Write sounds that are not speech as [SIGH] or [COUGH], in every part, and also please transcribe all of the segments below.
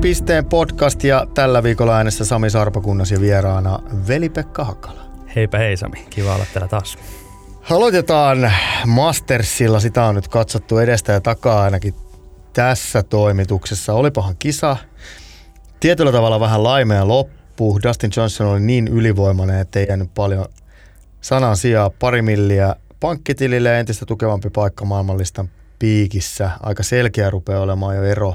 Pisteen podcast ja tällä viikolla äänessä Sami Sarpakunnas ja vieraana Veli-Pekka Hakala. Heipä hei Sami, kiva olla täällä taas. Aloitetaan Mastersilla, sitä on nyt katsottu edestä ja takaa ainakin tässä toimituksessa. Olipahan kisa, tietyllä tavalla vähän laimea loppu. Dustin Johnson oli niin ylivoimainen, ettei jäänyt paljon sanan sijaa. Pari milliä pankkitilille entistä tukevampi paikka maailmanlistan piikissä. Aika selkeä rupeaa olemaan jo ero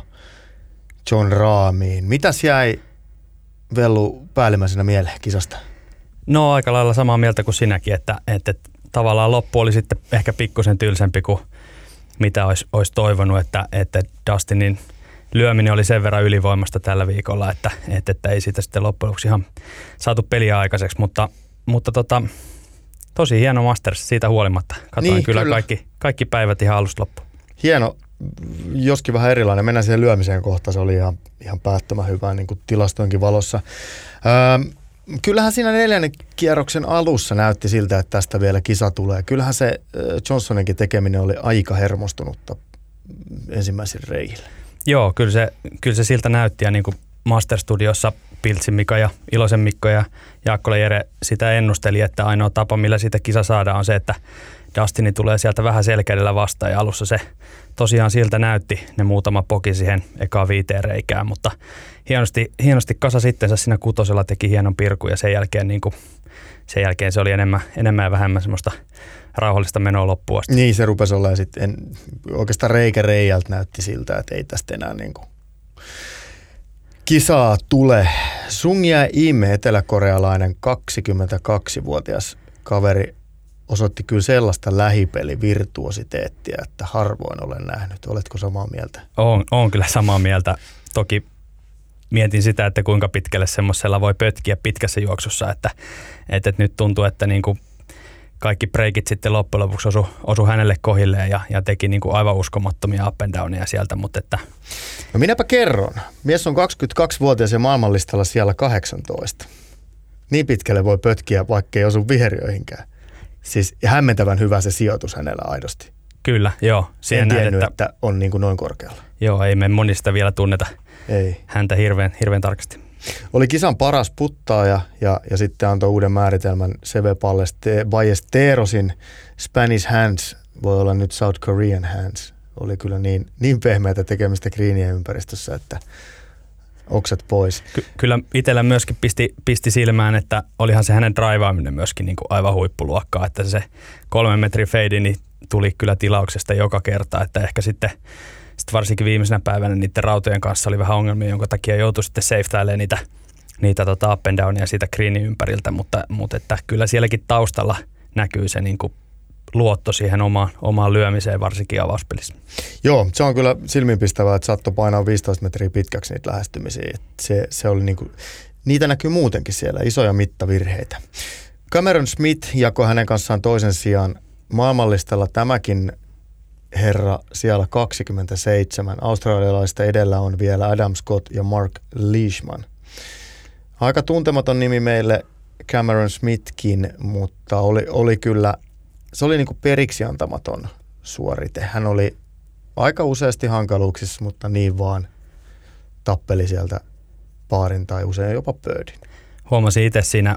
John Raamiin. Mitäs jäi Vellu päällimmäisenä mieleen kisasta? No aika lailla samaa mieltä kuin sinäkin, että, että tavallaan loppu oli sitten ehkä pikkusen tylsempi kuin mitä olisi, olisi toivonut, että, että Dustinin lyöminen oli sen verran ylivoimasta tällä viikolla, että, että, että ei siitä sitten loppujen lopuksi ihan saatu peliä aikaiseksi, mutta, mutta tota, tosi hieno Masters siitä huolimatta. Katoin niin, kyllä, kyllä. Kaikki, kaikki päivät ihan alusta loppuun. Hieno, joskin vähän erilainen. Mennään siihen lyömiseen kohtaan, se oli ihan, ihan päättömän hyvä niin kuin tilastoinkin valossa. Öö, kyllähän siinä neljännen kierroksen alussa näytti siltä, että tästä vielä kisa tulee. Kyllähän se Johnsoninkin tekeminen oli aika hermostunutta ensimmäisillä reihillä. Joo, kyllä se, kyllä se siltä näytti ja niin kuin Master Studiossa Piltsin Mika ja Ilosen Mikko ja Jaakkola Jere sitä ennusteli, että ainoa tapa, millä siitä kisa saadaan on se, että Dustini tulee sieltä vähän selkeydellä vastaan ja alussa se tosiaan siltä näytti ne muutama poki siihen ekaan viiteen reikään, mutta hienosti, hienosti kasa sittensä siinä kutosella teki hienon pirku ja sen jälkeen, niin kuin, sen jälkeen se oli enemmän, enemmän ja vähemmän semmoista rauhallista menoa loppuun asti. Niin se rupesi olla ja sitten oikeastaan reikä reijältä näytti siltä, että ei tästä enää niin kuin kisaa tule. Sungia Ime, eteläkorealainen 22-vuotias kaveri, osoitti kyllä sellaista lähipelivirtuositeettia, että harvoin olen nähnyt. Oletko samaa mieltä? Olen, olen kyllä samaa mieltä. Toki mietin sitä, että kuinka pitkälle semmoisella voi pötkiä pitkässä juoksussa, että, että, että nyt tuntuu, että niin kuin kaikki breikit sitten loppujen lopuksi osu, osu hänelle kohilleen ja, ja teki niin kuin aivan uskomattomia up and downia sieltä. Mutta että... No minäpä kerron. Mies on 22-vuotias ja maailmanlistalla siellä 18. Niin pitkälle voi pötkiä, vaikka ei osu viheriöihinkään. Siis hämmentävän hyvä se sijoitus hänellä aidosti. Kyllä, joo. Siihen en tiennyt, että, että on niin kuin noin korkealla. Joo, ei me monista vielä tunneta ei. häntä hirveän, hirveän tarkasti. Oli kisan paras puttaaja ja, ja sitten antoi uuden määritelmän Seve Ballesterosin Spanish Hands, voi olla nyt South Korean Hands. Oli kyllä niin, niin pehmeätä tekemistä kriinien ympäristössä, että oksat pois. Ky- kyllä itsellä myöskin pisti, pisti silmään, että olihan se hänen draivaaminen myöskin niin kuin aivan huippuluokkaa, että se kolmen metrin feidi niin tuli kyllä tilauksesta joka kerta, että ehkä sitten sitten varsinkin viimeisenä päivänä niiden rautojen kanssa oli vähän ongelmia, jonka takia joutui sitten safetailemaan niitä, niitä tota up and downia siitä greenin ympäriltä, mutta, mutta että kyllä sielläkin taustalla näkyy se niin kuin luotto siihen omaan, omaan lyömiseen, varsinkin avauspelissä. Joo, se on kyllä silmiinpistävää, että saatto painaa 15 metriä pitkäksi niitä lähestymisiä. Se, se oli niin kuin, niitä näkyy muutenkin siellä, isoja mittavirheitä. Cameron Smith jakoi hänen kanssaan toisen sijaan maailmanlistalla tämäkin herra siellä 27. Australialaista edellä on vielä Adam Scott ja Mark Leishman. Aika tuntematon nimi meille Cameron Smithkin, mutta oli, oli kyllä, se oli niinku periksi antamaton suorite. Hän oli aika useasti hankaluuksissa, mutta niin vaan tappeli sieltä paarin tai usein jopa pöydin. Huomasin itse siinä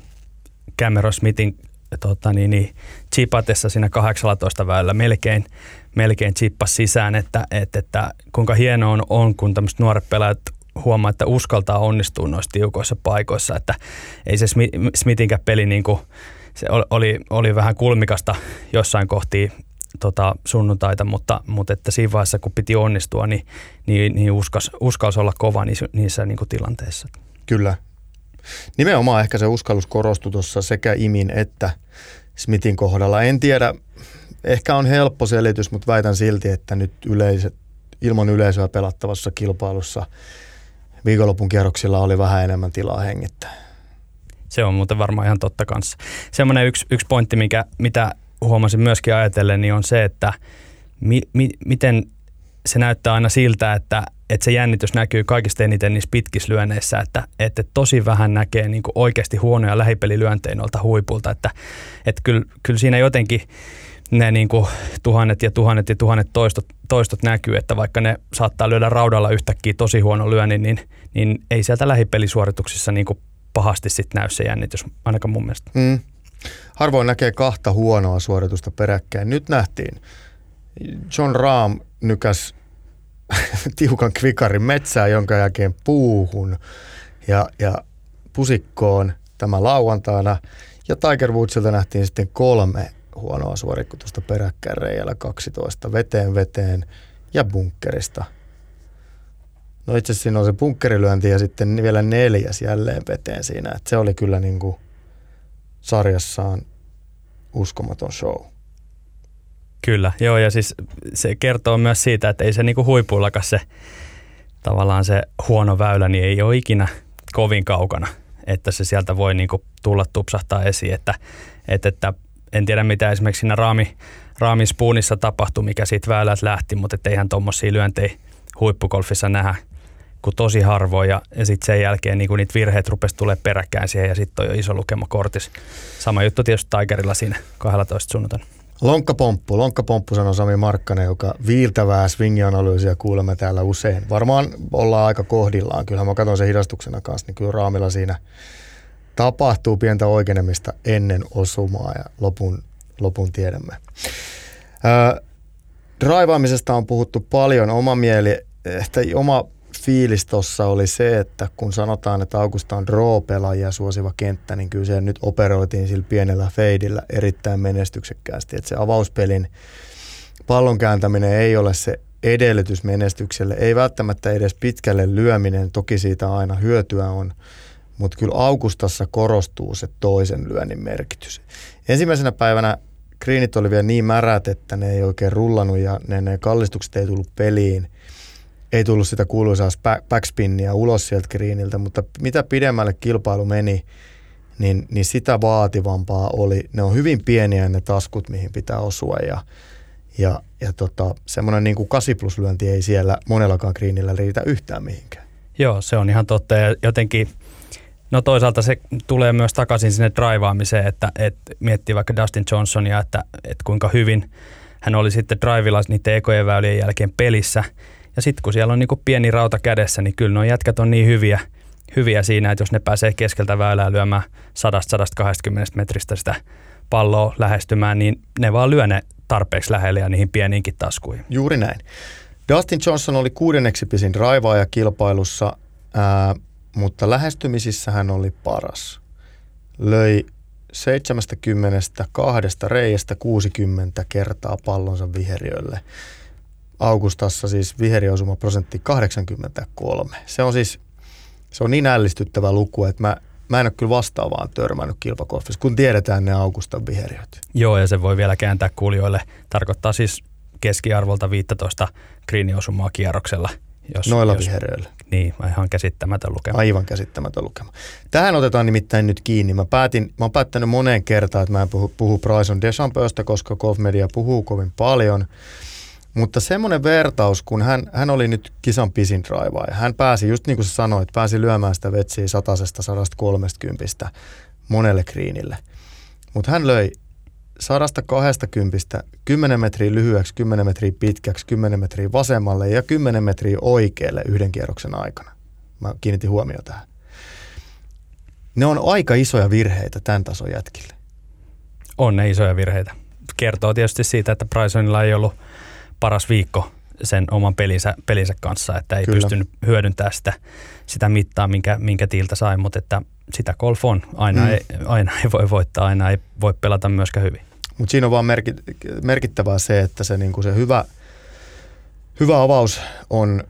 Cameron Smithin tota, niin, niin, chipatessa siinä 18 väyllä melkein, melkein chippas sisään, että, että, että kuinka hienoa on, on kun tämmöiset nuoret pelaajat huomaa, että uskaltaa onnistua noissa tiukoissa paikoissa, että ei se Smithinkään peli niin kuin, se oli, oli vähän kulmikasta jossain kohti tota, sunnuntaita, mutta, mutta että siinä vaiheessa kun piti onnistua, niin, niin, niin uskas, uskalsi olla kova niissä, niissä niin kuin tilanteissa. Kyllä. Nimenomaan ehkä se uskallus korostui tuossa sekä Imin että Smithin kohdalla. En tiedä, ehkä on helppo selitys, mutta väitän silti, että nyt yleiset, ilman yleisöä pelattavassa kilpailussa viikonlopun kierroksilla oli vähän enemmän tilaa hengittää. Se on muuten varmaan ihan totta kanssa. Semmoinen yksi, yksi pointti, mikä, mitä huomasin myöskin ajatellen, niin on se, että mi, mi, miten se näyttää aina siltä, että, että se jännitys näkyy kaikista eniten niissä pitkissä lyönneissä, että, että tosi vähän näkee niin oikeasti huonoja lähipelilyöntejä noilta huipulta, että, että kyllä, kyllä siinä jotenkin ne niin kuin tuhannet ja tuhannet ja tuhannet toistot, toistot näkyy, että vaikka ne saattaa lyödä raudalla yhtäkkiä tosi huono lyönnin, niin, niin ei sieltä lähipelisuorituksissa niin kuin pahasti sitten näy se jännitys, ainakaan mun mielestä. Mm. Harvoin näkee kahta huonoa suoritusta peräkkäin. Nyt nähtiin. John Rahm nykäs [LAUGHS] tiukan kvikarin metsää, jonka jälkeen puuhun ja, ja pusikkoon tämä lauantaina. Ja Tiger Woodsilta nähtiin sitten kolme huonoa suoritusta peräkkäin reijällä 12 veteen veteen ja bunkkerista. No itse asiassa siinä on se bunkkerilyönti ja sitten vielä neljäs jälleen veteen siinä. Että se oli kyllä niin kuin sarjassaan uskomaton show. Kyllä, joo ja siis se kertoo myös siitä, että ei se niinku huipuillakaan se tavallaan se huono väylä, niin ei ole ikinä kovin kaukana, että se sieltä voi niinku tulla tupsahtaa esiin, että, että, että en tiedä mitä esimerkiksi siinä raami, raamispuunissa tapahtui, mikä siitä väylät lähti, mutta eihän tuommoisia lyöntejä huippugolfissa nähdä kuin tosi harvoin ja, ja sitten sen jälkeen niin niitä virheet rupesi tulee peräkkäin siihen ja sitten on jo iso lukema kortis. Sama juttu tietysti Tigerilla siinä 12 sunnuntaina. Lonkkapomppu, lonkkapomppu sanoi Sami Markkanen, joka viiltävää swingianalyysiä kuulemme täällä usein. Varmaan ollaan aika kohdillaan. Kyllähän mä katson sen hidastuksena kanssa, niin kyllä Raamilla siinä tapahtuu pientä oikeenemista ennen osumaa ja lopun, lopun tiedämme. Öö, draivaamisesta on puhuttu paljon. Oma mieli, että oma fiilis tuossa oli se, että kun sanotaan, että Augusta on draw-pelaajia suosiva kenttä, niin kyllä se nyt operoitiin sillä pienellä feidillä erittäin menestyksekkäästi. Että se avauspelin pallon kääntäminen ei ole se edellytys menestykselle, ei välttämättä edes pitkälle lyöminen, toki siitä aina hyötyä on, mutta kyllä Augustassa korostuu se toisen lyönnin merkitys. Ensimmäisenä päivänä kriinit oli vielä niin märät, että ne ei oikein rullannut ja ne, ne kallistukset ei tullut peliin – ei tullut sitä kuuluisaa backspinnia ulos sieltä greeniltä, mutta mitä pidemmälle kilpailu meni, niin, niin sitä vaativampaa oli. Ne on hyvin pieniä ne taskut, mihin pitää osua ja, ja, ja tota, semmoinen niin kuin 8 plus lyönti ei siellä monellakaan greenillä riitä yhtään mihinkään. Joo, se on ihan totta ja jotenkin No toisaalta se tulee myös takaisin sinne draivaamiseen, että, että miettii vaikka Dustin Johnsonia, että, että kuinka hyvin hän oli sitten drivilla niiden ekojen väylien jälkeen pelissä – ja sitten kun siellä on niin pieni rauta kädessä, niin kyllä nuo jätkät on niin hyviä, hyviä siinä, että jos ne pääsee keskeltä väylää lyömään 100-120 metristä sitä palloa lähestymään, niin ne vaan lyö ne tarpeeksi lähelle ja niihin pieniinkin taskuihin. Juuri näin. Dustin Johnson oli kuudenneksi pisin raivaaja kilpailussa, ää, mutta lähestymisissä hän oli paras. Löi 72 reiästä 60 kertaa pallonsa viheriölle. Augustassa siis viheriosuma prosentti 83. Se on siis se on niin ällistyttävä luku, että mä, mä en ole kyllä vastaavaan törmännyt kilpakoffissa, kun tiedetään ne Augustan viheriöt. Joo, ja se voi vielä kääntää kuulijoille. Tarkoittaa siis keskiarvolta 15 greeniosumaa kierroksella. Jos, Noilla jos, viheriöillä. Niin, ihan käsittämätön lukema. Aivan käsittämätön lukema. Tähän otetaan nimittäin nyt kiinni. Mä, päätin, mä oon päättänyt moneen kertaan, että mä en puhu, puhu Bryson DeChambeausta, koska Golf Media puhuu kovin paljon – mutta semmoinen vertaus, kun hän, hän oli nyt kisan pisin ja hän pääsi, just niin kuin sä sanoit, pääsi lyömään sitä vetsiä 130 monelle kriinille. Mutta hän löi 120 10 metriä lyhyeksi, 10 metriä pitkäksi, 10 metriä vasemmalle ja 10 metriä oikealle yhden kierroksen aikana. Mä kiinnitin huomioon tähän. Ne on aika isoja virheitä tämän tason jätkille. On ne isoja virheitä. Kertoo tietysti siitä, että Brysonilla ei ollut – paras viikko sen oman pelinsä, pelinsä kanssa, että ei Kyllä. pystynyt hyödyntämään sitä, sitä mittaa, minkä, minkä tiiltä sai, mutta että sitä golf on. Aina, mm. ei, aina ei voi voittaa, aina ei voi pelata myöskään hyvin. Mutta siinä on vaan merkit, merkittävää se, että se, niinku se hyvä, hyvä avaus on,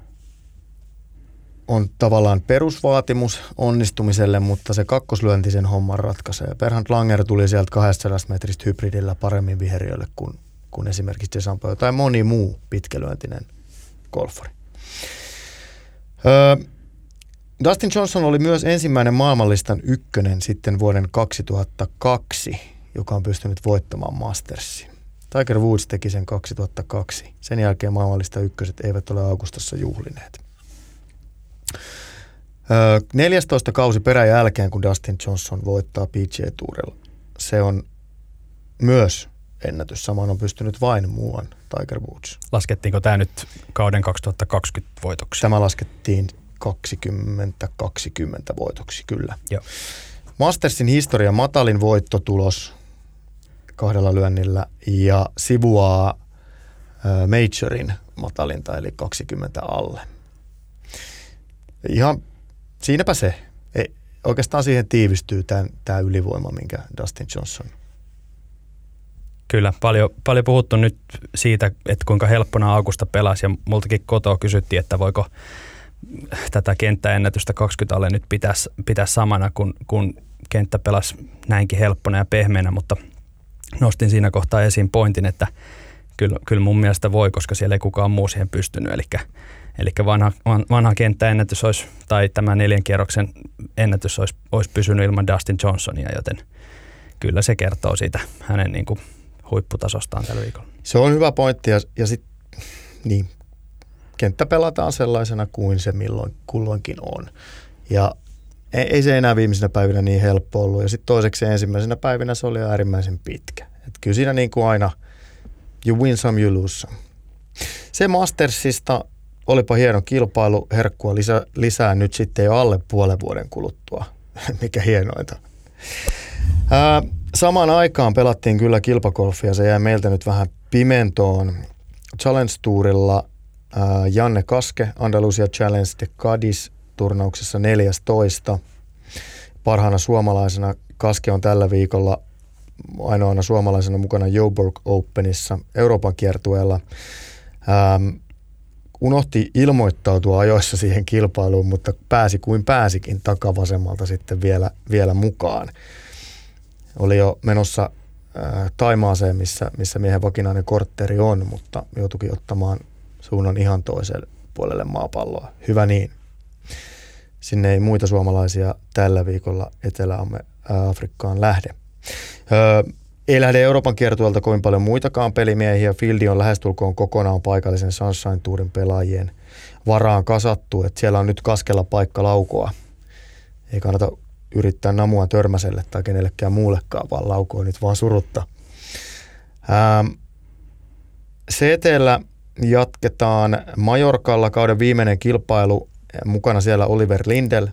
on tavallaan perusvaatimus onnistumiselle, mutta se kakkoslyönti sen homman ratkaisee. Perhant Langer tuli sieltä 200 metristä hybridillä paremmin viheriölle kuin kuin esimerkiksi Desampo tai moni muu pitkälyöntinen golfari. Öö, Dustin Johnson oli myös ensimmäinen maailmanlistan ykkönen sitten vuoden 2002, joka on pystynyt voittamaan Mastersin. Tiger Woods teki sen 2002. Sen jälkeen maailmanlista ykköset eivät ole Augustassa juhlineet. Öö, 14 kausi perän jälkeen, kun Dustin Johnson voittaa PGA Tourilla, se on myös ennätys. Samaan on pystynyt vain muuan Tiger Woods. Laskettiinko tämä nyt kauden 2020 voitoksi? Tämä laskettiin 2020 voitoksi, kyllä. Joo. Mastersin historia matalin voittotulos kahdella lyönnillä ja sivuaa Majorin matalinta, eli 20 alle. Ihan siinäpä se. Ei, oikeastaan siihen tiivistyy tämä ylivoima, minkä Dustin Johnson Kyllä, paljon, paljon puhuttu nyt siitä, että kuinka helppona Augusta pelasi ja multakin kotoa kysyttiin, että voiko tätä kenttäennätystä 20 alle nyt pitää, pitää samana, kun, kun kenttä pelasi näinkin helppona ja pehmeänä, mutta nostin siinä kohtaa esiin pointin, että kyllä, kyllä mun mielestä voi, koska siellä ei kukaan muu siihen pystynyt. Eli, eli vanha, vanha kenttäennätys olisi, tai tämä neljän kierroksen ennätys olisi, olisi pysynyt ilman Dustin Johnsonia, joten kyllä se kertoo siitä hänen niin kuin huipputasostaan tällä viikolla. Se on hyvä pointti ja, ja sitten niin, kenttä pelataan sellaisena kuin se milloin kulloinkin on. Ja ei, ei se enää viimeisenä päivinä niin helppo ollut. Ja sitten toiseksi ensimmäisenä päivinä se oli äärimmäisen pitkä. Et kyllä siinä niin kuin aina you win some, you lose some. Se Mastersista olipa hieno kilpailu, herkkua lisä, lisää nyt sitten jo alle puolen vuoden kuluttua, [LAUGHS] mikä hienointa. Ää, samaan aikaan pelattiin kyllä kilpakolfia, se jäi meiltä nyt vähän pimentoon. Challenge Tourilla ää, Janne Kaske, Andalusia Challenge de Cadiz turnauksessa 14. Parhaana suomalaisena Kaske on tällä viikolla ainoana suomalaisena mukana Joburg Openissa Euroopan kiertueella. Ähm, unohti ilmoittautua ajoissa siihen kilpailuun, mutta pääsi kuin pääsikin takavasemmalta sitten vielä, vielä mukaan. Oli jo menossa äh, Taimaaseen, missä, missä miehen vakinainen kortteri on, mutta joutuikin ottamaan suunnan ihan toiselle puolelle maapalloa. Hyvä niin. Sinne ei muita suomalaisia tällä viikolla Etelä-Afrikkaan lähde. Öö, ei lähde Euroopan kiertueelta kovin paljon muitakaan pelimiehiä. Fieldi on lähestulkoon kokonaan paikallisen Sunshine Tourin pelaajien varaan kasattu. että siellä on nyt kaskella paikka laukoa. Ei kannata yrittää namua törmäselle tai kenellekään muullekaan, vaan laukoa nyt vaan surutta. Ähm, CTllä jatketaan Majorkalla kauden viimeinen kilpailu. Mukana siellä Oliver Lindel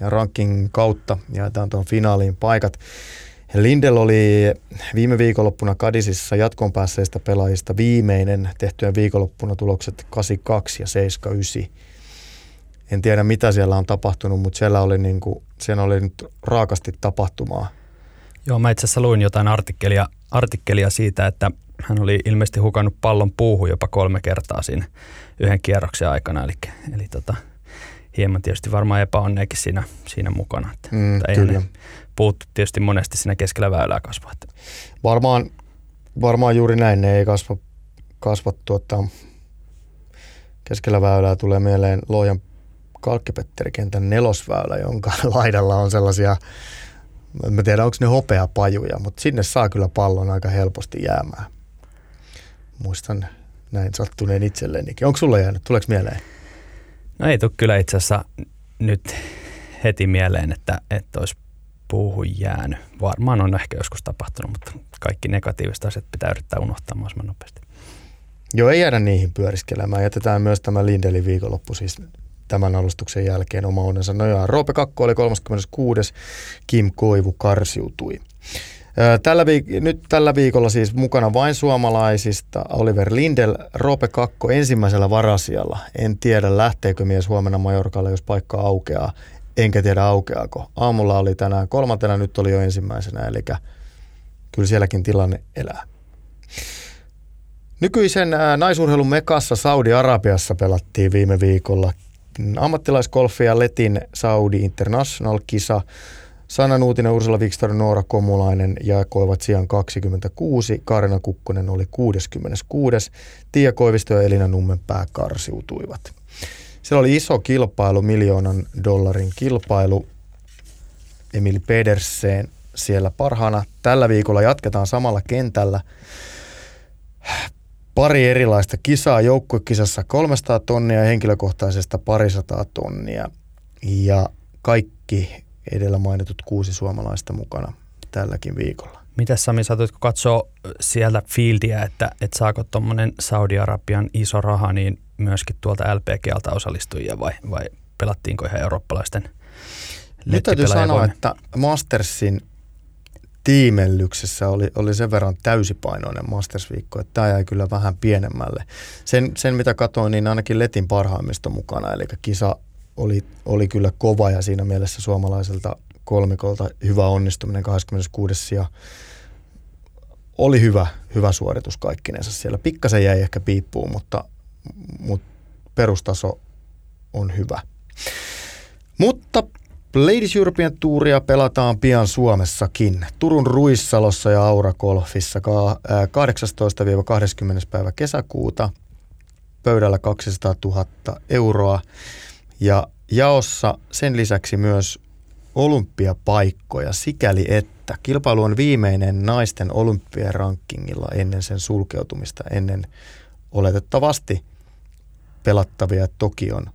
ja ranking kautta jaetaan tuon finaaliin paikat. Lindel oli viime viikonloppuna Kadisissa jatkon päässeistä pelaajista viimeinen tehtyjen viikonloppuna tulokset 82 ja 79. En tiedä mitä siellä on tapahtunut, mutta siellä oli, niin kuin, siellä oli nyt raakasti tapahtumaa. Joo, mä itse asiassa luin jotain artikkelia, artikkelia siitä, että hän oli ilmeisesti hukannut pallon puuhun jopa kolme kertaa siinä yhden kierroksen aikana. Eli, eli tota, hieman tietysti varmaan epäonneekin siinä, siinä mukana. Että, mm, kyllä puhuttu tietysti monesti siinä keskellä väylää kasvaa. Varmaan, varmaan juuri näin, ne ei kasva, kasva tuota, keskellä väylää tulee mieleen Lohjan kalkkipetterikentän nelosväylä, jonka [LAUGHS] laidalla on sellaisia, en tiedä onko ne hopeapajuja, mutta sinne saa kyllä pallon aika helposti jäämään. Muistan näin sattuneen itsellenikin. Onko sulle jäänyt? Tuleeko mieleen? No ei tule kyllä itse asiassa nyt heti mieleen, että, että olisi puuhun jäänyt. Varmaan on ehkä joskus tapahtunut, mutta kaikki negatiiviset asiat pitää yrittää unohtaa mahdollisimman nopeasti. Joo, ei jäädä niihin pyöriskelemään. Jätetään myös tämä Lindelin viikonloppu siis tämän alustuksen jälkeen oma onnensa. No joo, Roope Kakko oli 36. Kim Koivu karsiutui. Tällä viik- nyt tällä viikolla siis mukana vain suomalaisista Oliver Lindel, Roope Kakko ensimmäisellä varasialla. En tiedä lähteekö mies huomenna Majorkalle, jos paikka aukeaa enkä tiedä aukeako. Aamulla oli tänään kolmantena, nyt oli jo ensimmäisenä, eli kyllä sielläkin tilanne elää. Nykyisen naisurheilun mekassa Saudi-Arabiassa pelattiin viime viikolla ammattilaiskolfia Letin Saudi International-kisa. Sanna Nuutinen, Ursula Viktor, Noora Komulainen jakoivat sijaan 26. Karina Kukkonen oli 66. Tiia Koivisto ja Elina Nummenpää karsiutuivat. Siellä oli iso kilpailu, miljoonan dollarin kilpailu. Emil Pedersen siellä parhaana. Tällä viikolla jatketaan samalla kentällä. Pari erilaista kisaa, joukkuekisassa 300 tonnia ja henkilökohtaisesta parisataa tonnia. Ja kaikki edellä mainitut kuusi suomalaista mukana tälläkin viikolla. Miten Sami, saatoitko katsoa sieltä fieldiä, että, että saako tuommoinen Saudi-Arabian iso raha niin myöskin tuolta LPGltä osallistujia vai, vai pelattiinko ihan eurooppalaisten Nyt täytyy sanoa, että Mastersin tiimellyksessä oli, oli sen verran täysipainoinen Masters-viikko, että tämä jäi kyllä vähän pienemmälle. Sen, sen mitä katsoin, niin ainakin Letin parhaimmista mukana, eli kisa oli, oli kyllä kova ja siinä mielessä suomalaiselta kolmikolta hyvä onnistuminen 26. ja oli hyvä, hyvä suoritus kaikkinensa siellä. Pikkasen jäi ehkä piippuun, mutta, mutta perustaso on hyvä. Mutta Ladies European Touria pelataan pian Suomessakin. Turun Ruissalossa ja Aurakolfissa 18-20. päivä kesäkuuta. Pöydällä 200 000 euroa. Ja jaossa sen lisäksi myös olympiapaikkoja sikäli, että kilpailu on viimeinen naisten olympiarankingilla ennen sen sulkeutumista, ennen oletettavasti pelattavia Tokion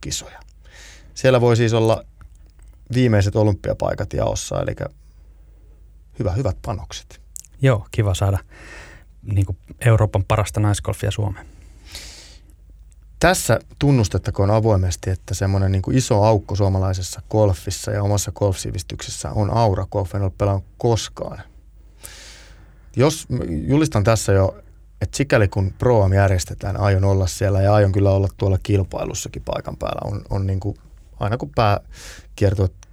kisoja. Siellä voi siis olla viimeiset olympiapaikat jaossa, eli hyvä, hyvät panokset. Joo, kiva saada niin kuin Euroopan parasta naiskolfia Suomeen. Tässä tunnustettakoon avoimesti, että semmoinen niin iso aukko suomalaisessa golfissa ja omassa golfsivistyksessä on aura. Golf en ole pelannut koskaan. Jos julistan tässä jo, että sikäli kun Pro järjestetään, aion olla siellä ja aion kyllä olla tuolla kilpailussakin paikan päällä. On, on niin kuin aina kun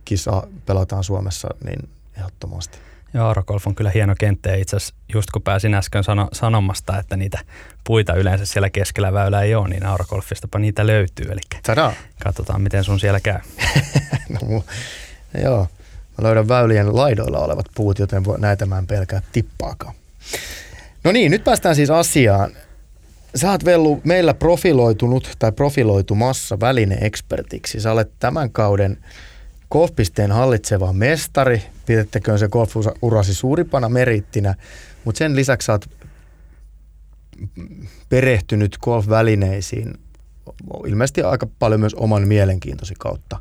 kisa pelataan Suomessa, niin ehdottomasti. Joo, Aurogolf on kyllä hieno kenttä itse asiassa just kun pääsin äsken sano, sanomasta, että niitä puita yleensä siellä keskellä väylää ei ole, niin Aurogolfistapa niitä löytyy. Eli Tada. katsotaan, miten sun siellä käy. [LAUGHS] no, mu- joo, mä löydän väylien laidoilla olevat puut, joten näitä mä en pelkää tippaakaan. No niin, nyt päästään siis asiaan. Sä oot Vellu meillä profiloitunut tai profiloitumassa välineekspertiksi. Sä olet tämän kauden golfpisteen hallitseva mestari, pidettäköön se golfurasi suurimpana merittinä, mutta sen lisäksi sä oot perehtynyt golf-välineisiin ilmeisesti aika paljon myös oman mielenkiintosi kautta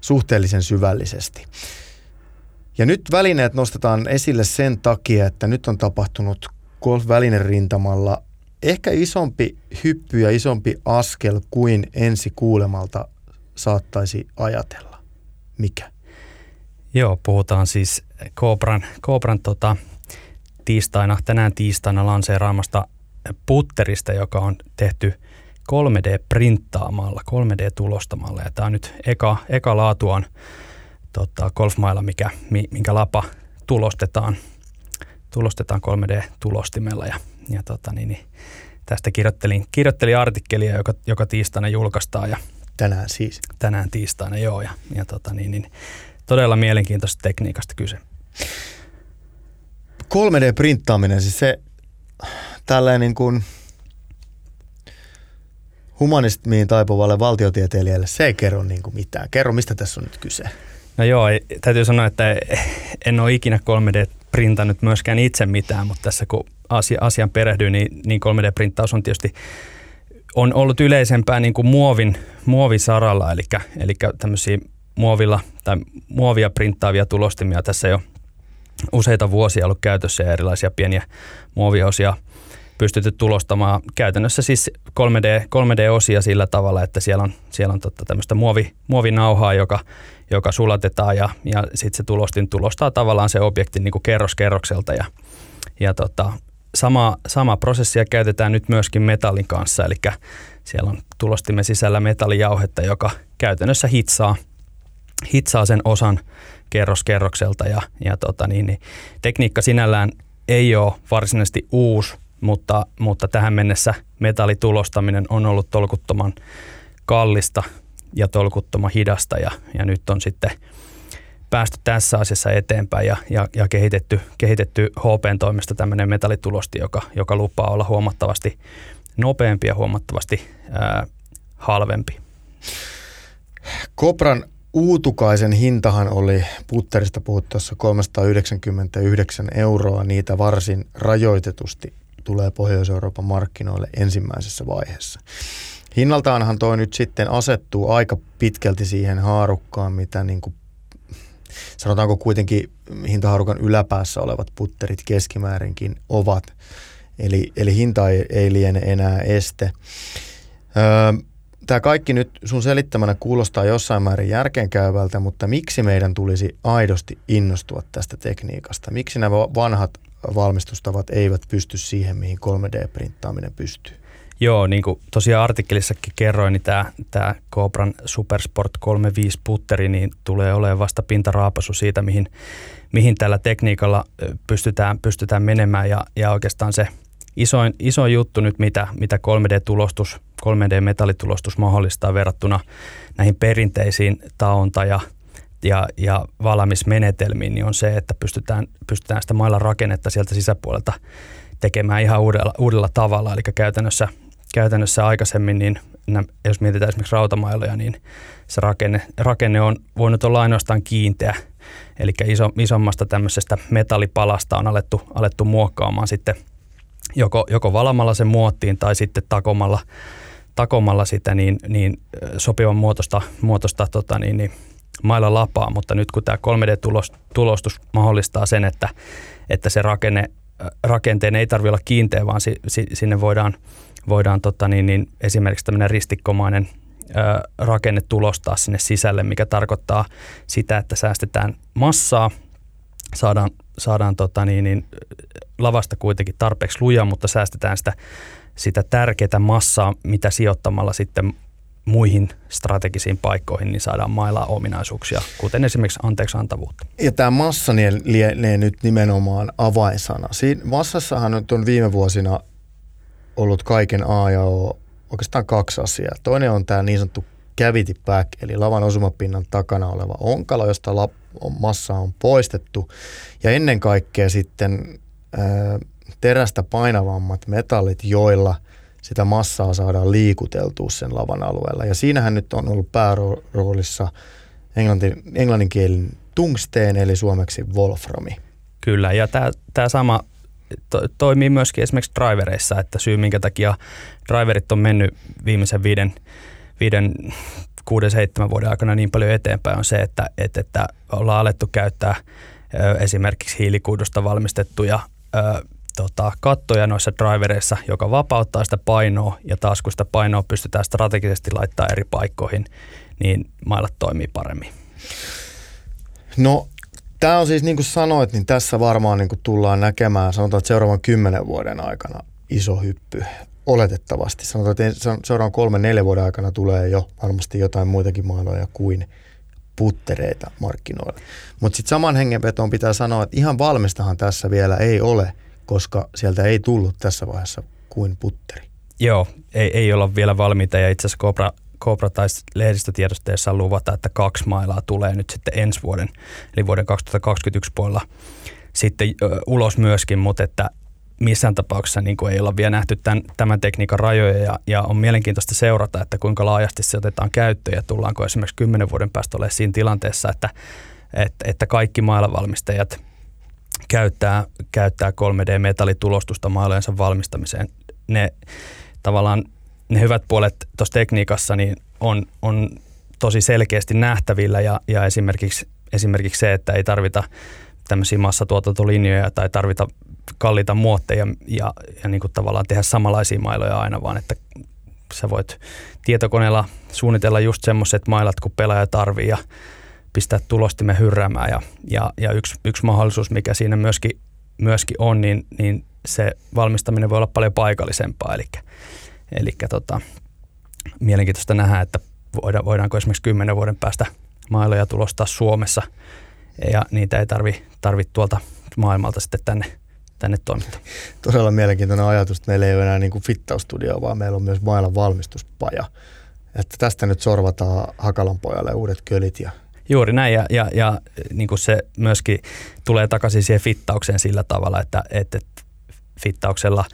suhteellisen syvällisesti. Ja nyt välineet nostetaan esille sen takia, että nyt on tapahtunut golf-välinerintamalla ehkä isompi hyppy ja isompi askel kuin ensi kuulemalta saattaisi ajatella. Mikä? Joo, puhutaan siis Cobran, Cobran tota, tiistaina, tänään tiistaina lanseeraamasta putterista, joka on tehty 3D-printtaamalla, 3D-tulostamalla. Ja tämä on nyt eka, eka laatuaan tota, golfmailla, mikä, minkä lapa tulostetaan tulostetaan 3D-tulostimella ja, ja tota, niin, niin, tästä kirjoittelin, kirjoittelin artikkelia, joka, joka tiistaina julkaistaan. Ja tänään siis? Tänään tiistaina, joo. Ja, ja tota, niin, niin, todella mielenkiintoisesta tekniikasta kyse. 3D-printtaaminen, siis se tällainen niin kuin humanismiin taipuvalle valtiotieteilijälle, se ei kerro niin kuin mitään. Kerro, mistä tässä on nyt kyse? No joo, täytyy sanoa, että en ole ikinä 3D printannut myöskään itse mitään, mutta tässä kun asia, asian perehdyy, niin, niin 3D-printtaus on tietysti on ollut yleisempää niin kuin muovin, muovisaralla, eli, eli tämmöisiä muovilla tai muovia printtaavia tulostimia tässä jo useita vuosia ollut käytössä ja erilaisia pieniä muoviosia pystytty tulostamaan käytännössä siis 3D, 3D-osia sillä tavalla, että siellä on, siellä on totta tämmöistä muovi, muovinauhaa, joka, joka sulatetaan ja, ja sitten se tulostin tulostaa tavallaan se objekti niin kuin kerros kerrokselta ja, ja tota, sama, sama prosessia käytetään nyt myöskin metallin kanssa, eli siellä on tulostimme sisällä metallijauhetta, joka käytännössä hitsaa, hitsaa sen osan kerros kerrokselta ja, ja tota niin, niin, tekniikka sinällään ei ole varsinaisesti uusi, mutta, mutta tähän mennessä metallitulostaminen on ollut tolkuttoman kallista ja tolkuttoman hidasta ja, ja nyt on sitten päästy tässä asiassa eteenpäin ja, ja, ja kehitetty, kehitetty HPn toimesta tämmöinen metallitulosti, joka, joka lupaa olla huomattavasti nopeampi ja huomattavasti ää, halvempi. Kopran uutukaisen hintahan oli putterista puhuttaessa 399 euroa. Niitä varsin rajoitetusti tulee Pohjois-Euroopan markkinoille ensimmäisessä vaiheessa. Hinnaltaanhan toi nyt sitten asettuu aika pitkälti siihen haarukkaan, mitä niin kuin, sanotaanko kuitenkin hintaharukan yläpäässä olevat putterit keskimäärinkin ovat. Eli, eli hinta ei, ei liene enää este. Öö, Tämä kaikki nyt sun selittämänä kuulostaa jossain määrin järkeenkäyvältä, mutta miksi meidän tulisi aidosti innostua tästä tekniikasta? Miksi nämä vanhat valmistustavat eivät pysty siihen, mihin 3D-printtaaminen pystyy? Joo, niin kuin tosiaan artikkelissakin kerroin, niin tämä, tämä Cobran Supersport 35 putteri niin tulee olemaan vasta pintaraapasu siitä, mihin, mihin tällä tekniikalla pystytään, pystytään menemään ja, ja oikeastaan se isoin, isoin juttu nyt, mitä, mitä 3D-tulostus, 3D-metallitulostus mahdollistaa verrattuna näihin perinteisiin taonta ja ja, ja valmismenetelmiin, niin on se, että pystytään, pystytään sitä mailla rakennetta sieltä sisäpuolelta tekemään ihan uudella, uudella tavalla. Eli käytännössä käytännössä aikaisemmin, niin jos mietitään esimerkiksi rautamailoja, niin se rakenne, rakenne on voinut olla ainoastaan kiinteä. Eli iso, isommasta tämmöisestä metallipalasta on alettu, alettu muokkaamaan sitten joko, joko valamalla sen muottiin tai sitten takomalla, takomalla sitä niin, niin sopivan muotoista, muotoista tota niin, niin mailla lapaa, mutta nyt kun tämä 3D-tulostus mahdollistaa sen, että, että se rakenne, rakenteen ei tarvitse olla kiinteä, vaan si, si, sinne voidaan voidaan tota, niin, niin esimerkiksi tämmöinen ristikkomainen ö, rakenne tulostaa sinne sisälle, mikä tarkoittaa sitä, että säästetään massaa, saadaan, saadaan tota, niin, niin, lavasta kuitenkin tarpeeksi luja, mutta säästetään sitä, sitä tärkeää massaa, mitä sijoittamalla sitten muihin strategisiin paikkoihin, niin saadaan mailaa ominaisuuksia, kuten esimerkiksi anteeksi antavuutta. Ja tämä massa lienee nyt nimenomaan avainsana. Siinä massassahan nyt on viime vuosina ollut kaiken A ja O oikeastaan kaksi asiaa. Toinen on tämä niin sanottu cavity back, eli lavan osumapinnan takana oleva onkalo, josta massa on poistettu. Ja ennen kaikkea sitten ää, terästä painavammat metallit, joilla sitä massaa saadaan liikuteltua sen lavan alueella. Ja siinähän nyt on ollut pääroolissa englantin, englanninkielinen tungsteen, eli suomeksi wolframi. Kyllä, ja tämä sama to, toimii myöskin esimerkiksi drivereissa, että syy minkä takia driverit on mennyt viimeisen viiden, viiden kuuden, seitsemän vuoden aikana niin paljon eteenpäin on se, että, että, että ollaan alettu käyttää esimerkiksi hiilikuidusta valmistettuja tota, kattoja noissa drivereissa, joka vapauttaa sitä painoa ja taas kun sitä painoa pystytään strategisesti laittaa eri paikkoihin, niin mailat toimii paremmin. No Tämä on siis niin kuin sanoit, niin tässä varmaan niin kuin tullaan näkemään, sanotaan, että seuraavan kymmenen vuoden aikana iso hyppy. Oletettavasti. Sanotaan, että seuraavan kolmen, neljän vuoden aikana tulee jo varmasti jotain muitakin maailmoja kuin puttereita markkinoille. Mutta sitten saman hengenvetoon pitää sanoa, että ihan valmistahan tässä vielä ei ole, koska sieltä ei tullut tässä vaiheessa kuin putteri. Joo, ei, ei olla vielä valmiita ja itse asiassa Cobra Cobra tai lehdistötiedosteessa luvata, että kaksi mailaa tulee nyt sitten ensi vuoden, eli vuoden 2021 puolella sitten ö, ulos myöskin, mutta että missään tapauksessa niin kuin ei olla vielä nähty tämän, tämän tekniikan rajoja ja, ja on mielenkiintoista seurata, että kuinka laajasti se otetaan käyttöön ja tullaanko esimerkiksi kymmenen vuoden päästä olemaan siinä tilanteessa, että, että, että kaikki mailavalmistajat käyttää, käyttää 3D-metallitulostusta mailojensa valmistamiseen. Ne tavallaan ne hyvät puolet tuossa tekniikassa niin on, on tosi selkeästi nähtävillä ja, ja esimerkiksi, esimerkiksi se, että ei tarvita tämmöisiä massatuotantolinjoja tai tarvita kalliita muotteja ja, ja niin kuin tavallaan tehdä samanlaisia mailoja aina, vaan että sä voit tietokoneella suunnitella just semmoiset mailat, kun pelaaja tarvii ja pistää tulostimen hyrräämään. Ja, ja, ja yksi, yksi mahdollisuus, mikä siinä myöskin, myöskin on, niin, niin se valmistaminen voi olla paljon paikallisempaa. Eli Eli tota, mielenkiintoista nähdä, että voidaanko esimerkiksi kymmenen vuoden päästä mailoja tulostaa Suomessa ja niitä ei tarvi, tarvi tuolta maailmalta sitten tänne, tänne toimittaa. Todella mielenkiintoinen ajatus, että meillä ei ole enää niin kuin fittaustudio, vaan meillä on myös mailan valmistuspaja. Että tästä nyt sorvataan Hakalan pojalle uudet kölit ja Juuri näin, ja, ja, ja niin kuin se myöskin tulee takaisin siihen fittaukseen sillä tavalla, että, että fittauksella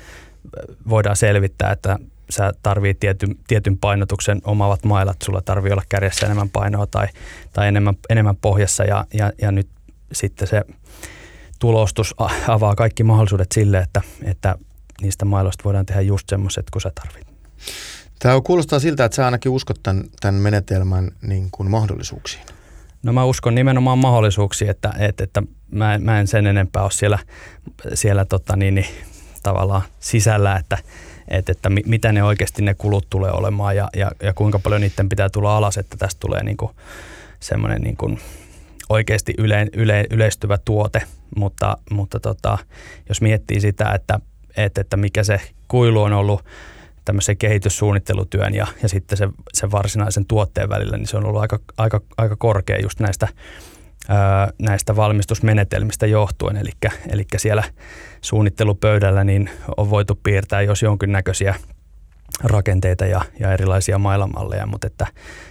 voidaan selvittää, että sä tarvii tietyn, tietyn painotuksen omaavat mailat, sulla tarvii olla kärjessä enemmän painoa tai, tai enemmän, enemmän pohjassa ja, ja, ja nyt sitten se tulostus avaa kaikki mahdollisuudet sille, että, että niistä mailoista voidaan tehdä just semmoiset kuin sä tarvit. Tämä kuulostaa siltä, että sä ainakin uskot tämän, tämän menetelmän niin kuin mahdollisuuksiin. No mä uskon nimenomaan mahdollisuuksia, että, että, että mä, mä en sen enempää ole siellä, siellä tota niin, niin, tavallaan sisällä, että, että, että mitä ne oikeasti ne kulut tulee olemaan ja, ja, ja kuinka paljon niiden pitää tulla alas, että tästä tulee niin semmoinen niin oikeasti yle, yle, yleistyvä tuote, mutta, mutta tota, jos miettii sitä, että, että, että mikä se kuilu on ollut tämmöisen kehityssuunnittelutyön ja, ja sitten se, sen varsinaisen tuotteen välillä, niin se on ollut aika, aika, aika korkea just näistä, ää, näistä valmistusmenetelmistä johtuen. Eli, eli siellä suunnittelupöydällä niin on voitu piirtää jos jonkinnäköisiä rakenteita ja, ja erilaisia mailamalleja, mutta että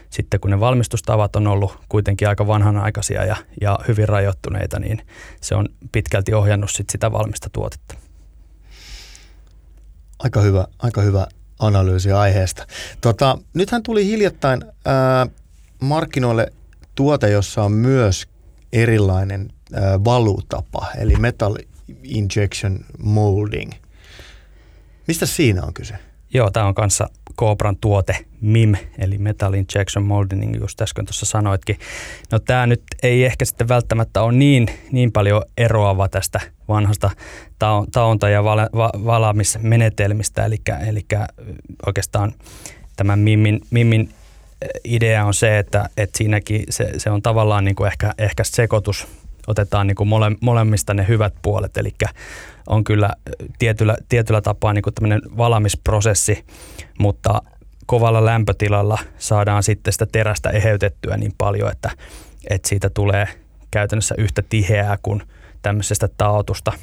sitten kun ne valmistustavat on ollut kuitenkin aika vanhanaikaisia ja, ja hyvin rajoittuneita, niin se on pitkälti ohjannut sit sitä valmista tuotetta. Aika hyvä, aika hyvä analyysi aiheesta. Tota, nythän tuli hiljattain ää, markkinoille tuote, jossa on myös erilainen ää, valutapa, eli metal injection molding. Mistä siinä on kyse? Joo, tämä on kanssa Cobran tuote MIM, eli Metal Injection Molding, niin just äsken tuossa sanoitkin. No tämä nyt ei ehkä sitten välttämättä ole niin, niin paljon eroava tästä vanhasta taonta- ja vala, va, valaamismenetelmistä, eli, eli oikeastaan tämän MIMin, MIMin idea on se, että, että siinäkin se, se on tavallaan niin kuin ehkä, ehkä sekoitus, otetaan niin kuin mole, molemmista ne hyvät puolet, eli on kyllä tietyllä, tietyllä tapaa niin kuin tämmöinen valamisprosessi, mutta kovalla lämpötilalla saadaan sitten sitä terästä eheytettyä niin paljon, että, että siitä tulee käytännössä yhtä tiheää kuin tämmöisestä taotusta,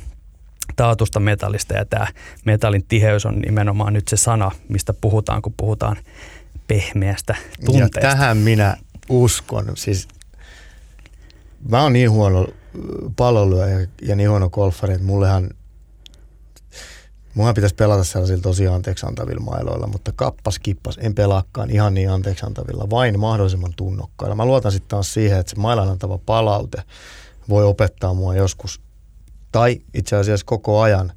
taotusta metallista. Ja tämä metallin tiheys on nimenomaan nyt se sana, mistä puhutaan, kun puhutaan pehmeästä tunteesta. Ja tähän minä uskon. Siis mä oon niin huono pallolyöjä ja niin huono golfari, että mullehan Munhan pitäisi pelata sellaisilla tosi anteeksi antavilla mailoilla, mutta kappas kippas, en pelaakaan ihan niin anteeksi antavilla, vain mahdollisimman tunnokkailla. Mä luotan sitten taas siihen, että se mailan antava palaute voi opettaa mua joskus, tai itse asiassa koko ajan,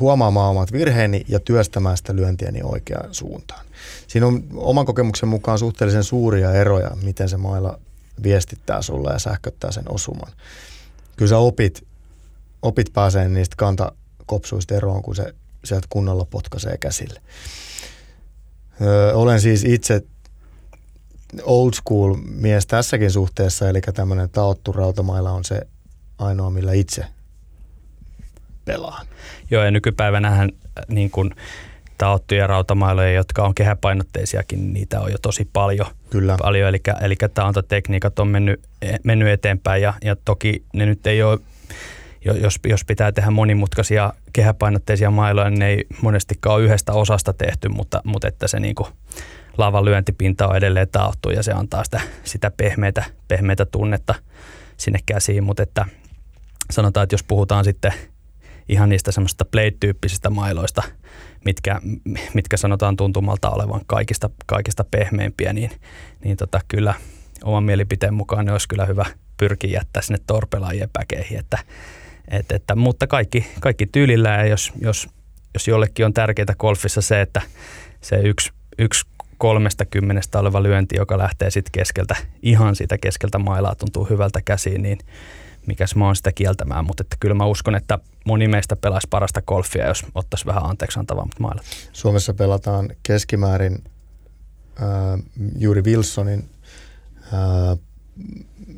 huomaamaan omat virheeni ja työstämään sitä lyöntiäni oikeaan suuntaan. Siinä on oman kokemuksen mukaan suhteellisen suuria eroja, miten se mailla viestittää sulle ja sähköttää sen osuman. Kyllä sä opit, opit pääsee niistä kanta, kopsuista eroon, kun se sieltä kunnolla potkaisee käsille. Öö, olen siis itse old school mies tässäkin suhteessa, eli tämmöinen taottu rautamailla on se ainoa, millä itse pelaan. Joo, ja nykypäivänähän äh, niin kuin taottuja rautamailoja, jotka on kehäpainotteisiakin, niin niitä on jo tosi paljon. Kyllä. paljon eli, eli taontatekniikat on mennyt, mennyt eteenpäin, ja, ja toki ne nyt ei ole jos, jos pitää tehdä monimutkaisia kehäpainotteisia mailoja, niin ne ei monestikaan ole yhdestä osasta tehty, mutta, mutta että se niin laavan lyöntipinta on edelleen taottu ja se antaa sitä, sitä pehmeitä, pehmeitä tunnetta sinne käsiin, mutta että sanotaan, että jos puhutaan sitten ihan niistä semmoista blade-tyyppisistä mailoista, mitkä, mitkä sanotaan tuntumalta olevan kaikista, kaikista pehmeimpiä, niin, niin tota, kyllä oman mielipiteen mukaan ne olisi kyllä hyvä pyrkiä jättää sinne torpelaajien päkeihin, että et, että, mutta kaikki, kaikki tyylillä ja jos, jos, jos jollekin on tärkeää golfissa se, että se yksi, yksi kolmesta kymmenestä oleva lyönti, joka lähtee sitten keskeltä, ihan siitä keskeltä mailaa tuntuu hyvältä käsiin, niin mikäs mä oon sitä kieltämään, mutta että kyllä mä uskon, että moni meistä pelaisi parasta golfia, jos ottaisi vähän anteeksi antavammat mailat. Suomessa pelataan keskimäärin äh, juuri Wilsonin äh,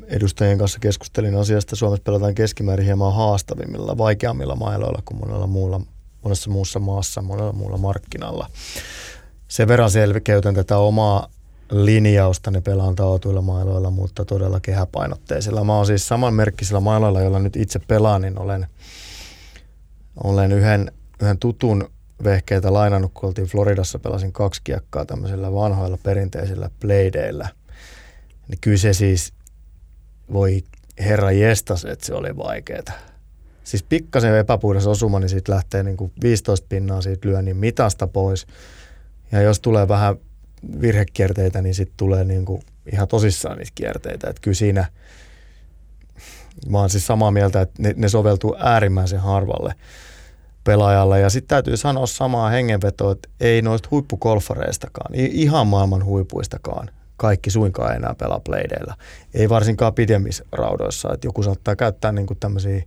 edustajien kanssa keskustelin asiasta. Suomessa pelataan keskimäärin hieman haastavimmilla, vaikeammilla mailoilla kuin monella muulla, monessa muussa maassa, monella muulla markkinalla. Sen verran selkeytän tätä omaa linjausta ne pelaan taotuilla mailoilla, mutta todella kehäpainotteisilla. Mä oon siis samanmerkkisillä mailoilla, joilla nyt itse pelaan, niin olen, olen yhden, yhden tutun vehkeitä lainannut, kun oltiin Floridassa, pelasin kaksi kiekkaa tämmöisillä vanhoilla perinteisillä bladeilla. Niin kyllä se siis voi herra jestas, että se oli vaikeeta. Siis pikkasen epäpuhdas osuma, niin siitä lähtee niin kuin 15 pinnaa siitä lyönnin mitasta pois. Ja jos tulee vähän virhekierteitä, niin sitten tulee niin kuin ihan tosissaan niitä kierteitä. Että kyllä siinä, mä oon siis samaa mieltä, että ne, ne soveltuu äärimmäisen harvalle pelaajalle. Ja sitten täytyy sanoa samaa hengenvetoa, että ei noista huippukolfareistakaan, ihan maailman huipuistakaan, kaikki suinkaan enää pelaa bladeilla. Ei varsinkaan pidemmissä raudoissa. Että joku saattaa käyttää niin kuin tämmöisiä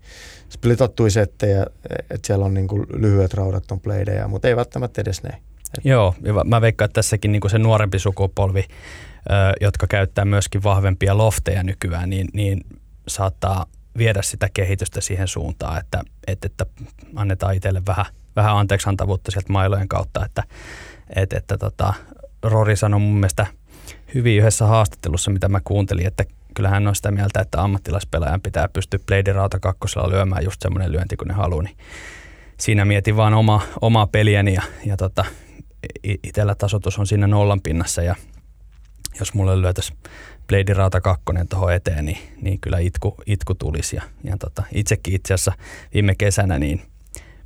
splitattuja settejä, että siellä on niin kuin lyhyet raudat on bladeja, mutta ei välttämättä edes ne. Joo, ja mä veikkaan, että tässäkin niin kuin se nuorempi sukupolvi, jotka käyttää myöskin vahvempia lofteja nykyään, niin, niin saattaa viedä sitä kehitystä siihen suuntaan, että, että, että annetaan itselle vähän, vähän anteeksantavuutta sieltä mailojen kautta, että, että, että tota, Rori sanoi mun mielestä hyvin yhdessä haastattelussa, mitä mä kuuntelin, että kyllähän on sitä mieltä, että ammattilaispelaajan pitää pystyä Blade Rauta kakkosella lyömään just semmoinen lyönti, kun ne haluaa, niin siinä mietin vaan oma, omaa peliäni ja, ja tota, itsellä tasotus on siinä nollan pinnassa ja jos mulle lyötäisiin Blade Rauta 2 tuohon eteen, niin, niin kyllä itku, itku tulisi. Ja, ja tota, itsekin itse asiassa viime kesänä niin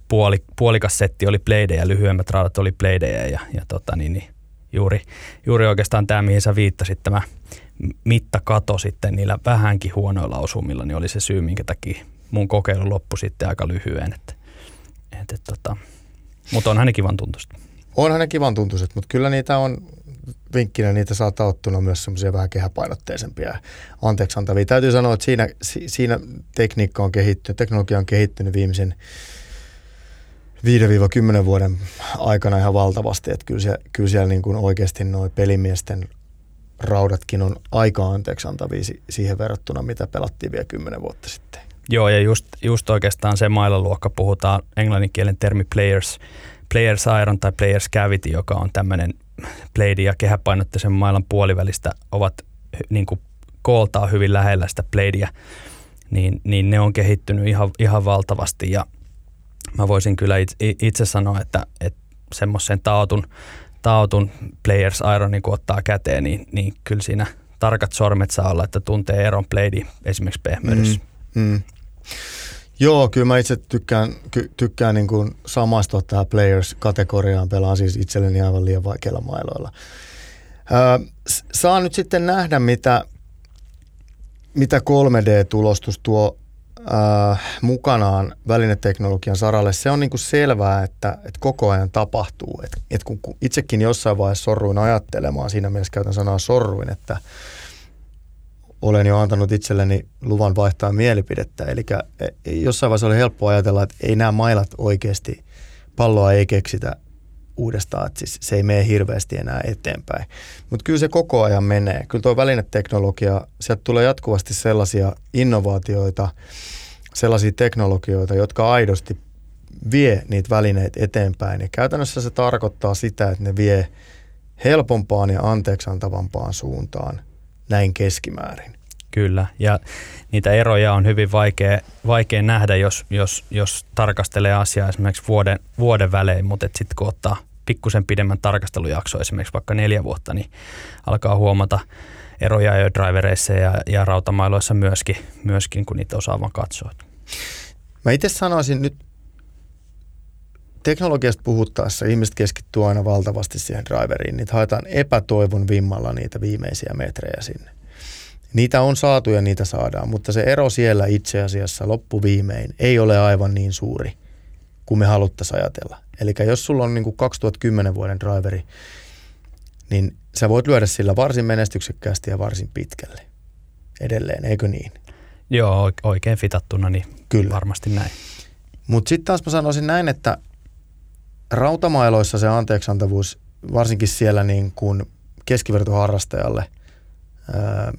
puoli, puolikas setti oli Bladeja ja lyhyemmät raudat oli Bladeja ja, ja tota, niin, niin juuri, juuri oikeastaan tämä, mihin sä viittasit, tämä mittakato sitten niillä vähänkin huonoilla osumilla, niin oli se syy, minkä takia mun kokeilu loppui sitten aika lyhyen. Että, et, et, tota, mutta onhan ne kivan tuntuiset. Onhan ne kivan tuntuiset, mutta kyllä niitä on vinkkinä niitä saattaa ottuna myös semmoisia vähän kehäpainotteisempia anteeksi antavia. Täytyy sanoa, että siinä, siinä tekniikka on kehittynyt, teknologia on kehittynyt viimeisen 5-10 vuoden aikana ihan valtavasti, että kyllä siellä, kyllä siellä niin kuin oikeasti nuo pelimiesten raudatkin on aika anteeksi antavia siihen verrattuna, mitä pelattiin vielä 10 vuotta sitten. Joo, ja just, just oikeastaan se mailaluokka puhutaan englanninkielen termi players, players iron tai players cavity, joka on tämmöinen blade ja kehäpainotteisen mailan puolivälistä ovat niin kuin kooltaan hyvin lähellä sitä bladea, niin, niin ne on kehittynyt ihan, ihan valtavasti ja mä voisin kyllä itse, itse sanoa, että, että semmoisen taotun, taotun Players Ironin kun ottaa käteen, niin, niin kyllä siinä tarkat sormet saa olla, että tuntee eron Blade esimerkiksi pehmeydessä. Mm, mm. Joo, kyllä mä itse tykkään, tykkään niin kuin samaistua tähän Players-kategoriaan. Pelaan siis itselleni aivan liian vaikeilla mailoilla. Öö, saa nyt sitten nähdä, mitä, mitä 3D-tulostus tuo äh, mukanaan välineteknologian saralle, se on niin kuin selvää, että, että koko ajan tapahtuu. Et, et kun, kun itsekin jossain vaiheessa sorruin ajattelemaan, siinä mielessä käytän sanaa sorruin, että olen jo antanut itselleni luvan vaihtaa mielipidettä. Eli e, jossain vaiheessa oli helppo ajatella, että ei nämä mailat oikeasti, palloa ei keksitä uudestaan, että siis se ei mene hirveästi enää eteenpäin. Mutta kyllä se koko ajan menee. Kyllä tuo välineteknologia, sieltä tulee jatkuvasti sellaisia innovaatioita, sellaisia teknologioita, jotka aidosti vie niitä välineitä eteenpäin. Ja käytännössä se tarkoittaa sitä, että ne vie helpompaan ja anteeksiantavampaan suuntaan näin keskimäärin. Kyllä, ja niitä eroja on hyvin vaikea, vaikea nähdä, jos, jos, jos tarkastelee asiaa esimerkiksi vuoden, vuoden välein, mutta sitten kun ottaa pikkusen pidemmän tarkastelujakso, esimerkiksi vaikka neljä vuotta, niin alkaa huomata eroja jo drivereissa ja, ja rautamailoissa myöskin, myöskin, kun niitä osaa vaan katsoa. Mä itse sanoisin nyt teknologiasta puhuttaessa ihmiset keskittyy aina valtavasti siihen driveriin. Niitä haetaan epätoivon vimmalla niitä viimeisiä metrejä sinne. Niitä on saatu ja niitä saadaan, mutta se ero siellä itse asiassa loppuviimein ei ole aivan niin suuri kuin me haluttaisiin ajatella. Eli jos sulla on niin kuin 2010 vuoden driveri, niin sä voit lyödä sillä varsin menestyksekkäästi ja varsin pitkälle. Edelleen, eikö niin? Joo, oikein fitattuna, niin Kyllä. varmasti näin. Mutta sitten taas mä sanoisin näin, että rautamailoissa se anteeksantavuus, varsinkin siellä niin kuin keskivertoharrastajalle ää,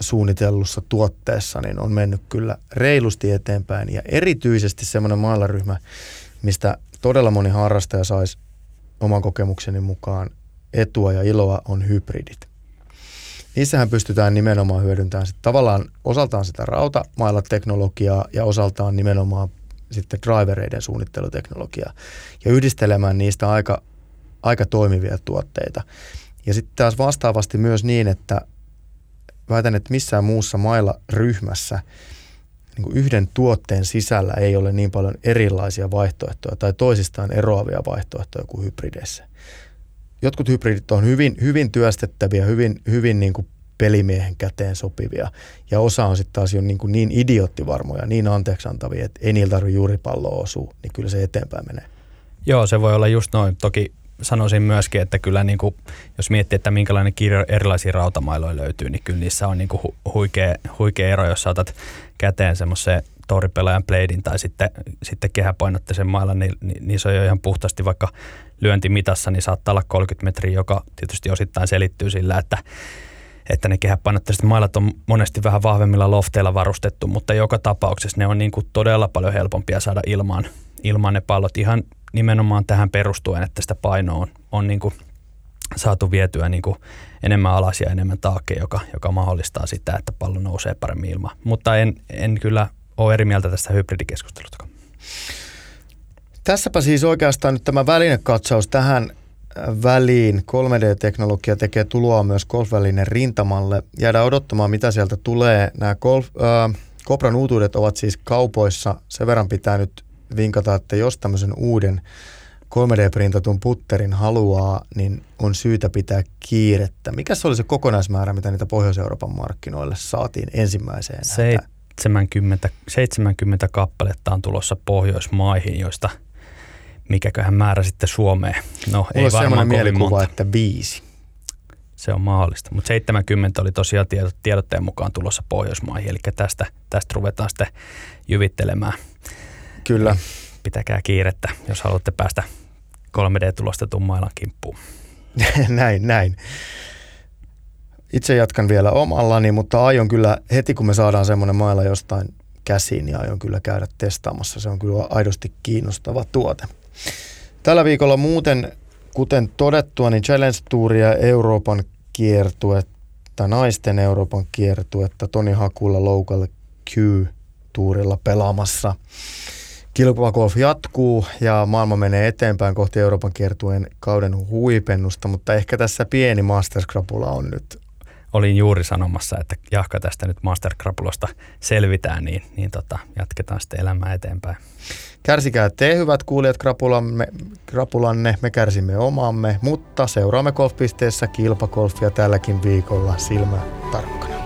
suunnitellussa tuotteessa, niin on mennyt kyllä reilusti eteenpäin. Ja erityisesti semmoinen mailaryhmä, mistä todella moni harrastaja saisi oman kokemukseni mukaan etua ja iloa, on hybridit. Niissähän pystytään nimenomaan hyödyntämään sit tavallaan osaltaan sitä rautamailateknologiaa ja osaltaan nimenomaan sitten drivereiden suunnitteluteknologiaa ja yhdistelemään niistä aika, aika toimivia tuotteita. Ja sitten taas vastaavasti myös niin, että väitän, että missään muussa mailla ryhmässä niin kuin yhden tuotteen sisällä ei ole niin paljon erilaisia vaihtoehtoja tai toisistaan eroavia vaihtoehtoja kuin hybrideissä. Jotkut hybridit on hyvin, hyvin työstettäviä, hyvin, hyvin niin kuin pelimiehen käteen sopivia. Ja osa on sitten taas jo niin, kuin niin idioottivarmoja, niin anteeksiantavia, että ei niillä tarvitse juuri palloa osua, niin kyllä se eteenpäin menee. Joo, se voi olla just noin. Toki sanoisin myöskin, että kyllä niin kuin, jos miettii, että minkälainen kirjo erilaisia rautamailoja löytyy, niin kyllä niissä on niin kuin huikea, huikea ero, jos saatat käteen semmoisen toripelaajan pleidin tai sitten, sitten kehäpainotteisen mailan, niin, niin niissä on jo ihan puhtaasti vaikka lyöntimitassa, niin saattaa olla 30 metriä, joka tietysti osittain selittyy sillä, että että ne kehäpainotteiset mailat on monesti vähän vahvemmilla lofteilla varustettu, mutta joka tapauksessa ne on niin kuin todella paljon helpompia saada ilmaan, ilmaan ne pallot ihan nimenomaan tähän perustuen, että sitä painoa on, on niin kuin saatu vietyä niin kuin enemmän alas ja enemmän taakkeen, joka, joka mahdollistaa sitä, että pallo nousee paremmin ilmaan. Mutta en, en kyllä ole eri mieltä tästä hybridikeskustelusta. Tässäpä siis oikeastaan nyt tämä välinekatsaus tähän väliin. 3D-teknologia tekee tuloa myös golfvälineen rintamalle. Jäädään odottamaan, mitä sieltä tulee. Nämä golf, äh, Kopran uutuudet ovat siis kaupoissa. Sen verran pitää nyt vinkata, että jos tämmöisen uuden 3D-printatun putterin haluaa, niin on syytä pitää kiirettä. Mikä se oli se kokonaismäärä, mitä niitä Pohjois-Euroopan markkinoille saatiin ensimmäiseen? 70, 70 kappaletta on tulossa Pohjoismaihin, joista – mikäköhän määrä sitten Suomeen. No Mulla ei varmaan mielikuva, monta. että viisi. Se on mahdollista, mutta 70 oli tosiaan tiedotteen mukaan tulossa Pohjoismaihin, eli tästä, tästä ruvetaan sitten jyvittelemään. Kyllä. Pitäkää kiirettä, jos haluatte päästä 3D-tulostetun mailan kimppuun. [LAUGHS] näin, näin. Itse jatkan vielä omallani, mutta aion kyllä heti kun me saadaan semmoinen maila jostain käsiin, niin aion kyllä käydä testaamassa. Se on kyllä aidosti kiinnostava tuote. Tällä viikolla muuten, kuten todettua, niin Challenge Touria Euroopan kiertuetta, naisten Euroopan kiertuetta Toni Hakula Local Q-tuurilla pelaamassa. Kilpagolf jatkuu ja maailma menee eteenpäin kohti Euroopan kiertueen kauden huipennusta, mutta ehkä tässä pieni masterskrapula on nyt olin juuri sanomassa, että jahka tästä nyt Masterkrapulosta selvitään, niin, niin tota, jatketaan sitten elämää eteenpäin. Kärsikää te, hyvät kuulijat, krapulamme, krapulanne, me kärsimme omamme, mutta seuraamme golfpisteessä kilpakolfia tälläkin viikolla silmä tarkkana.